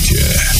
Media.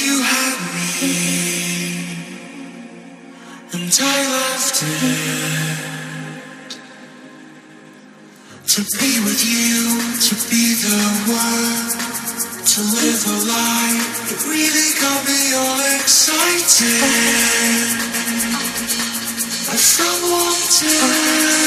you had me, and I left it to be with you, to be the one, to live a life that really got me all excited. I felt wanted.